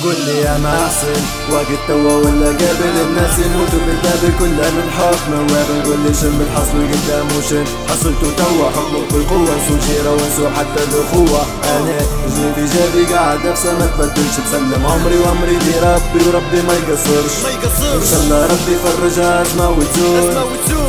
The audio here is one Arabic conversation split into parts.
تقول لي يا محسن وقت توا ولا قبل الناس يموتوا بالباب كلها من حكم وابن قول لي شم الحصل قدام وشن حصلتوا توا حكموا بالقوة نسوا جيرة ونسوا حتى الأخوة. أنا جني في جابي قاعد نفسه ما تبدلش بسلم عمري وعمري دي ربي وربي ما يقصرش. ما إن شاء الله ربي يفرج أزمة وتزول.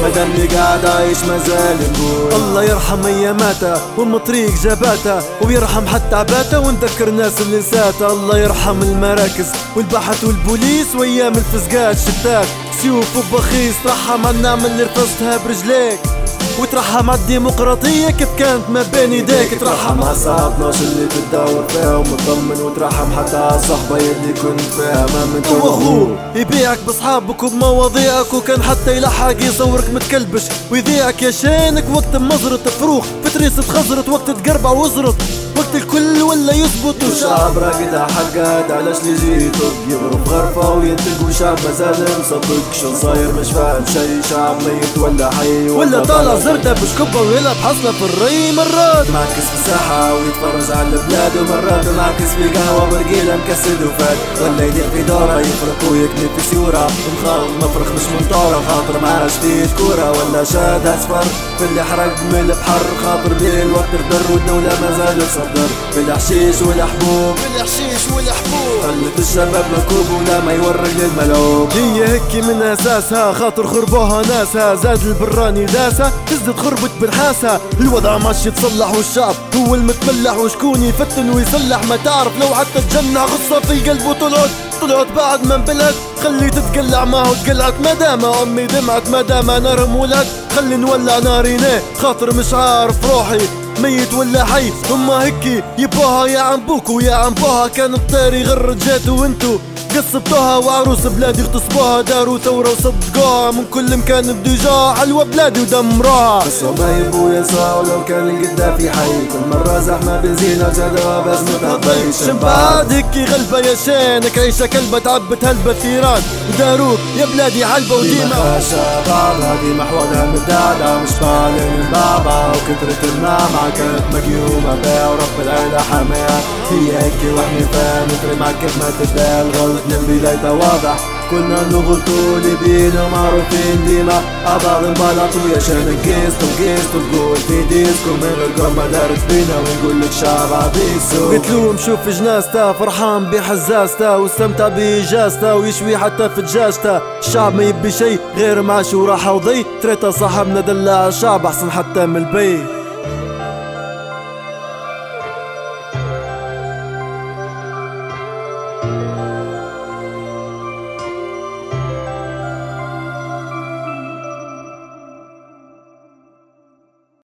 مادامني قاعد عايش مازال نقول الله يرحم اياماته والمطريق جاباته ويرحم حتى عباته ونذكر الناس اللي نساته الله يرحم المراكز والبحث والبوليس وايام الفزقات شتات سيوف وبخيس ترحم على النعم اللي رفضتها برجليك. وترحم على الديمقراطية كيف كانت ما بين يديك. ترحم على الساعة 12 اللي تدور فيها ومطمن وترحم حتى على الصحبة اللي كنت فيها. ما من واخوه يبيعك بأصحابك وبمواضيعك وكان حتى يلحق يصورك متكلبش. ويذيعك يا شانك وقت مزرة فروخ فتريس تخزرت وقت تقربع وزرت. وقت الكل ولا يزبط وشعب راقد حقاد علاش اللي جيتو يغرف غرفة وينتج وشعب مازال مصدق. شو صاير؟ مش فاهم شي. شعب ميت ولا حي ولا طالع زرده بشكبة ويلعب حصلة في الري مرات. معكس في الساحة ويتفرج على البلاد ومرات. معكس في قهوة برقيلة مكسد وفات. ولا يدير في دورة يفرق ويكني في سيورة. مخاض مفرخ مش منطورة. خاطر معاه جديد كورة ولا شاد أصفر. في اللي حرق من البحر خاطر بيه الوقت الدر والدولة ما زال تصدر في الحشيش والحبوب. بالحشيش والحبوب. خلت الشباب مكوب ولا ما يورق للملوك. هي هيك من أساسها خاطر خربوها ناسها زاد البراني داسة تزدد خربت بالحاسة. الوضع ماشي يتصلح والشعب هو المتملح وشكون يفتن ويصلح؟ ما تعرف لو حتى تجنع غصة في قلبه طلعت طلعت بعد ما انبلت خلي تتقلع ما هو تقلعت ما دام أمي دمعت ما دام نار مولد خلي نولع ناري ليه خاطر مش عارف روحي. ميت ولا حي. هما هيك يبوها يا عم بوكو. يا عم بوها كان الطير يغرد جاتو وانتو قصبتوها وعروس بلادي اغتصبوها داروا ثورة وصدقوها. من كل مكان بدجاع حلوة بلادي ودمروها. يبو ينسى ولو كان القدافي حي. كل مرة زحمة بنزينة وجدوها بس متهضيش شمبعد هيك غلبة يا شانك عيشة كلبة تعبت هلبة ثيران وداروك يا بلادي ديما وديما. خاشة بعضها ديما حوالها مدادة. مش بالين من بابا وكثرة المامعة كانت مقيومة بيها. ورب العيلة حماها هي هيك فاهم نفرق معك كيف ما تبدا الغلط من بدايته واضح كنا نغلطوا اللي بينا معروفين ديما عبعض نبلطوا يا شان قيستو قيستو تقول في ديسكو من غير ما دارت بينا ونقول لك شعب عبيسو قلت له شوف جنازته فرحان بحزازته واستمتع بإجازته ويشوي حتى في دجاجته الشعب ما يبي شي غير معاش وراحة وضي تريتا صاحبنا دلع الشعب أحسن حتى من البي